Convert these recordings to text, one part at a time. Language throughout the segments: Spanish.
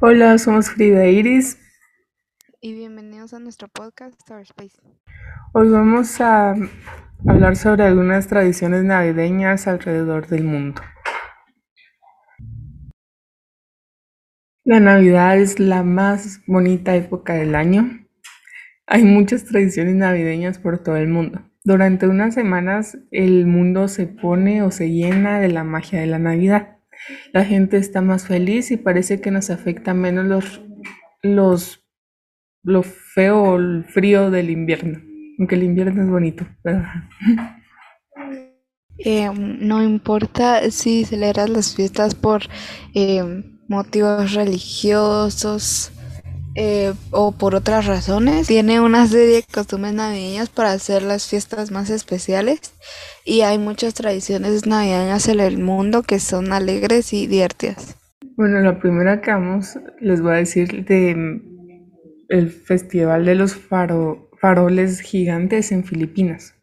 Hola, somos Frida Iris. Y bienvenidos a nuestro podcast Star Space. Hoy vamos a hablar sobre algunas tradiciones navideñas alrededor del mundo. La Navidad es la más bonita época del año. Hay muchas tradiciones navideñas por todo el mundo. Durante unas semanas el mundo se pone o se llena de la magia de la Navidad. La gente está más feliz y parece que nos afecta menos los, los, lo feo o el frío del invierno. Aunque el invierno es bonito. Eh, no importa si celebras las fiestas por eh, motivos religiosos eh, o por otras razones. Tiene una serie de costumbres navideñas para hacer las fiestas más especiales y hay muchas tradiciones navideñas en el mundo que son alegres y divertidas. Bueno, la primera que vamos, les voy a decir de mm, el Festival de los Faroles Gigantes en Filipinas.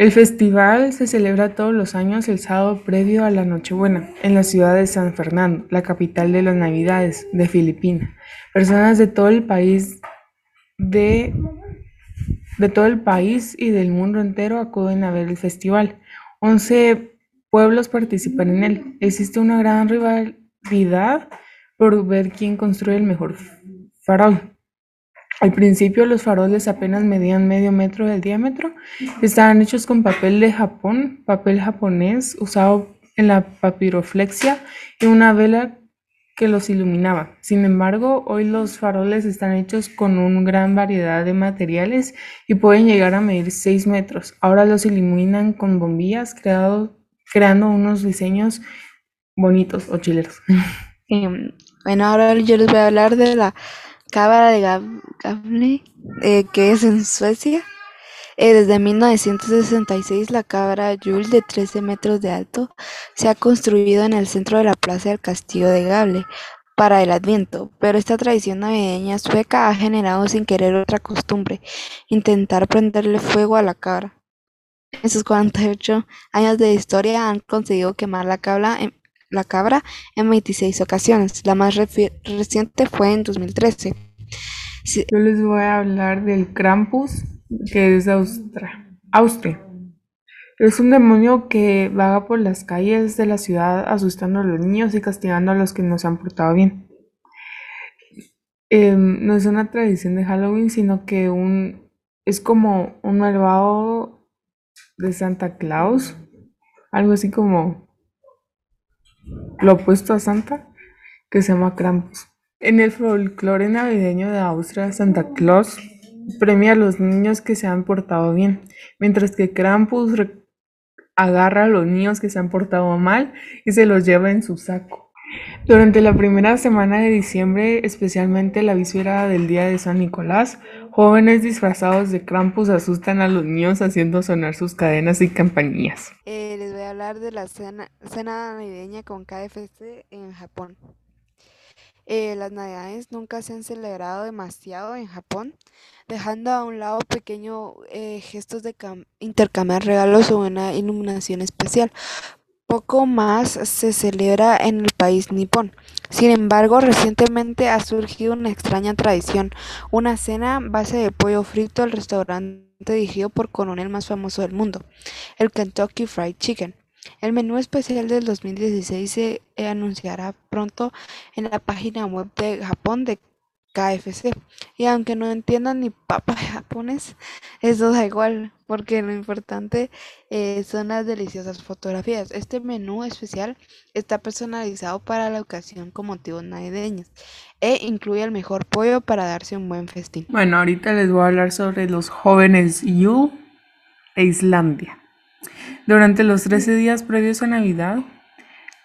El festival se celebra todos los años el sábado previo a la Nochebuena en la ciudad de San Fernando, la capital de las Navidades de Filipinas. Personas de todo el país de de todo el país y del mundo entero acuden a ver el festival. Once pueblos participan en él. Existe una gran rivalidad por ver quién construye el mejor farol. Al principio los faroles apenas medían medio metro de diámetro. Estaban hechos con papel de Japón, papel japonés usado en la papiroflexia y una vela que los iluminaba. Sin embargo, hoy los faroles están hechos con una gran variedad de materiales y pueden llegar a medir 6 metros. Ahora los iluminan con bombillas, creando unos diseños bonitos o chileros. Em, bueno, ahora yo les voy a hablar de la cámara de Gavle, eh, que es en Suecia. Eh, desde 1966 la cabra Yule de 13 metros de alto se ha construido en el centro de la plaza del castillo de Gable para el Adviento, pero esta tradición navideña sueca ha generado sin querer otra costumbre, intentar prenderle fuego a la cabra. En sus 48 años de historia han conseguido quemar la cabra en, la cabra en 26 ocasiones. La más reciente fue en 2013. Yo les voy a hablar del Krampus, que es de Austria. Es un demonio que vaga por las calles de la ciudad asustando a los niños y castigando a los que no se han portado bien. Em, no es una tradición de Halloween, sino que un, es como un malvado de Santa Claus, algo así como lo opuesto a Santa, que se llama Krampus. En el folclore navideño de Austria, Santa Claus premia a los niños que se han portado bien, mientras que Krampus agarra a los niños que se han portado mal y se los lleva en su saco. Durante la primera semana de diciembre, especialmente la víspera del día de San Nicolás, jóvenes disfrazados de Krampus asustan a los niños haciendo sonar sus cadenas y campanillas. Eh, les voy a hablar de la cena, cena navideña con KFC en Japón. Eh, las navidades nunca se han celebrado demasiado en Japón, dejando a un lado pequeños eh, gestos de intercambiar regalos o una iluminación especial. Poco más se celebra en el país nipón. Sin embargo, recientemente ha surgido una extraña tradición, una cena base de pollo frito al restaurante dirigido por coronel más famoso del mundo, el Kentucky Fried Chicken. El menú especial del 2016 se anunciará pronto en la página web de Japón de KFC. Y aunque no entiendan ni papa japonés, eso da igual, porque lo importante eh, son las deliciosas fotografías. Este menú especial está personalizado para la ocasión con motivos navideños e incluye el mejor pollo para darse un buen festín. Bueno, ahorita les voy a hablar sobre los jóvenes Yu e Islandia. Durante los 13 días previos a Navidad,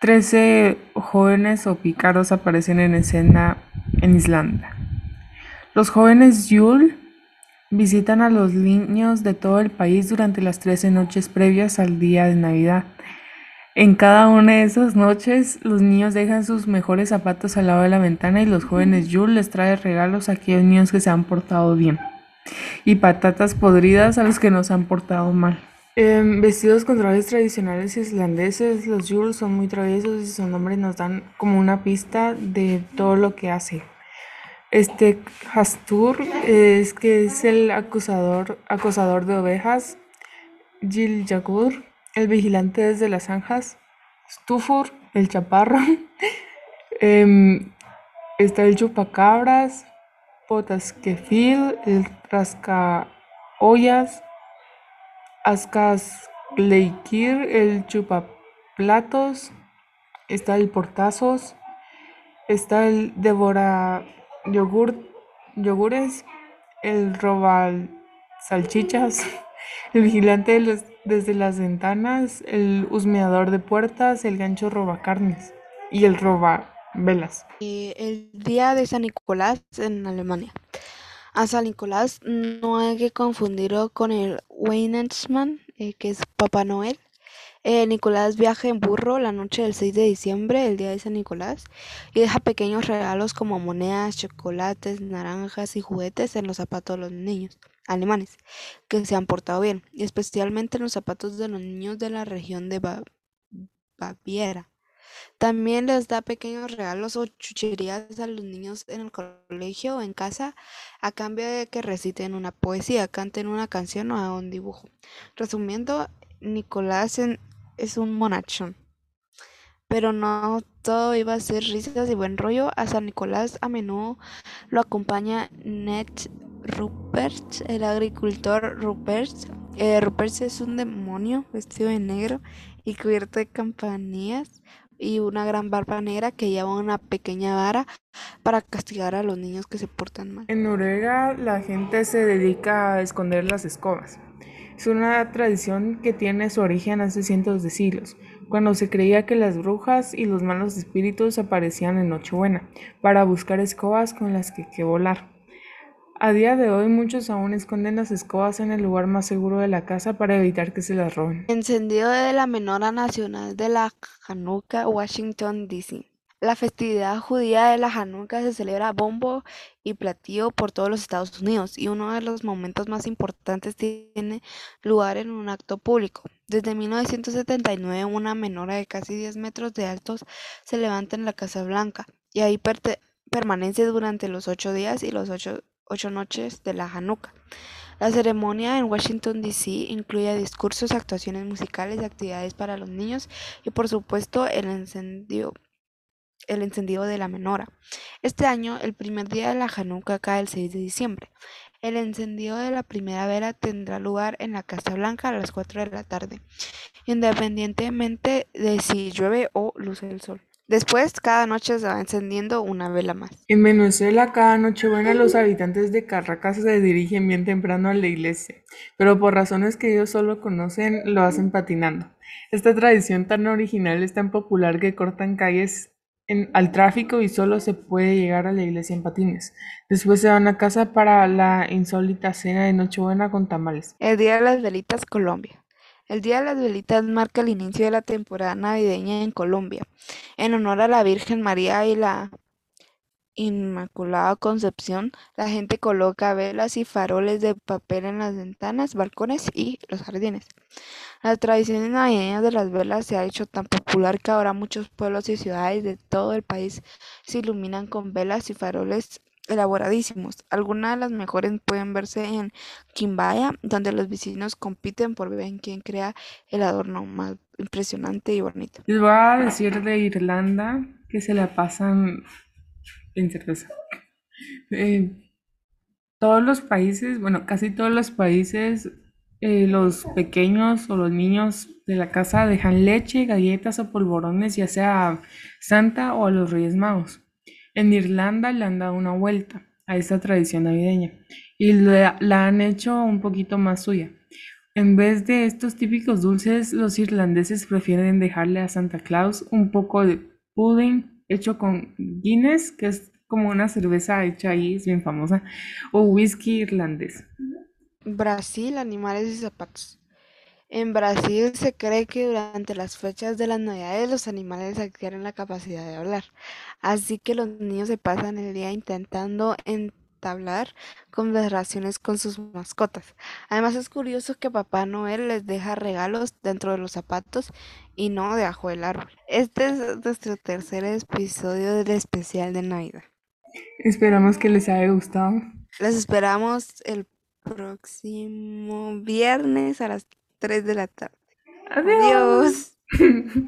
13 jóvenes o pícaros aparecen en escena en Islanda. Los jóvenes Yule visitan a los niños de todo el país durante las 13 noches previas al día de Navidad. En cada una de esas noches, los niños dejan sus mejores zapatos al lado de la ventana y los jóvenes Yule les traen regalos a aquellos niños que se han portado bien y patatas podridas a los que no se han portado mal. Em, vestidos con trajes tradicionales islandeses, los Yule son muy traviesos y su nombre nos dan como una pista de todo lo que hace. Este Hastur es que es el acusador, acosador de ovejas, Gil Jagur, el vigilante desde las zanjas, Stufur, el chaparro, em, está el chupacabras, Potasquefil, el rascaollas, Ascasleikir, el chupaplatos, está el portazos, está el devora yogur, yogures, el roba salchichas, el vigilante desde las ventanas, el husmeador de puertas, el gancho roba carnes y el roba velas. El día de San Nicolás en Alemania. A San Nicolás no hay que confundirlo con el Weihnachtsmann, eh, que es Papá Noel. Eh, Nicolás viaja en burro la noche del 6 de diciembre, el día de San Nicolás, y deja pequeños regalos como monedas, chocolates, naranjas y juguetes en los zapatos de los niños alemanes que se han portado bien, y especialmente en los zapatos de los niños de la región de Baviera. También les da pequeños regalos o chucherías a los niños en el colegio o en casa a cambio de que reciten una poesía, canten una canción o hagan un dibujo. Resumiendo, Nicolás es un monachón. Pero no todo iba a ser risas y buen rollo. A San Nicolás a menudo lo acompaña Ned Rupert, el agricultor Rupert. Eh, Rupert es un demonio vestido de negro y cubierto de campanillas y una gran barba negra que lleva una pequeña vara para castigar a los niños que se portan mal. En Noruega la gente se dedica a esconder las escobas. Es una tradición que tiene su origen hace cientos de siglos, cuando se creía que las brujas y los malos espíritus aparecían en Nochebuena para buscar escobas con las que, volar. A día de hoy muchos aún esconden las escobas en el lugar más seguro de la casa para evitar que se las roben. Encendido de la menora nacional de la Hanukkah, Washington, D.C. La festividad judía de la Hanukkah se celebra a bombo y platillo por todos los Estados Unidos y uno de los momentos más importantes tiene lugar en un acto público. Desde 1979 una menora de casi 10 metros de alto se levanta en la Casa Blanca y ahí permanece durante los ocho días y los ocho ocho noches de la Hanukkah. La ceremonia en Washington, D.C. incluye discursos, actuaciones musicales, actividades para los niños y por supuesto el encendido, encendido de la menora. Este año, el primer día de la Hanukkah cae el 6 de diciembre. El encendido de la primera vela tendrá lugar en la Casa Blanca a las 4 de la tarde, independientemente de si llueve o luce el sol. Después, cada noche se va encendiendo una vela más. En Venezuela, cada noche buena los habitantes de Caracas se dirigen bien temprano a la iglesia, pero por razones que ellos solo conocen, lo hacen patinando. Esta tradición tan original es tan popular que cortan calles al tráfico y solo se puede llegar a la iglesia en patines. Después se van a casa para la insólita cena de Nochebuena con tamales. El Día de las Velitas, Colombia. El Día de las Velitas marca el inicio de la temporada navideña en Colombia, en honor a la Virgen María y la Inmaculada Concepción. La gente coloca velas y faroles de papel en las ventanas, balcones y los jardines. La tradición navideña de las velas se ha hecho tan popular que ahora muchos pueblos y ciudades de todo el país se iluminan con velas y faroles elaboradísimos. Algunas de las mejores pueden verse en Quimbaya, donde los vecinos compiten por ver quién crea el adorno más impresionante y bonito. Les voy a decir de Irlanda que se la pasan en cerveza. Eh, todos los países, bueno, casi todos los países, eh, los pequeños o los niños de la casa dejan leche, galletas o polvorones, ya sea a Santa o a los Reyes Magos. En Irlanda le han dado una vuelta a esta tradición navideña y la, han hecho un poquito más suya. En vez de estos típicos dulces, los irlandeses prefieren dejarle a Santa Claus un poco de pudding hecho con Guinness, que es como una cerveza hecha ahí, es bien famosa, o whisky irlandés. Brasil, animales y zapatos. En Brasil se cree que durante las fechas de las navidades los animales adquieren la capacidad de hablar, así que los niños se pasan el día intentando entablar conversaciones con sus mascotas. Además es curioso que Papá Noel les deja regalos dentro de los zapatos y no debajo del árbol. Este es nuestro tercer episodio del especial de Navidad. Esperamos que les haya gustado. Les esperamos el próximo viernes a las 3 de la tarde. Adiós. Adiós.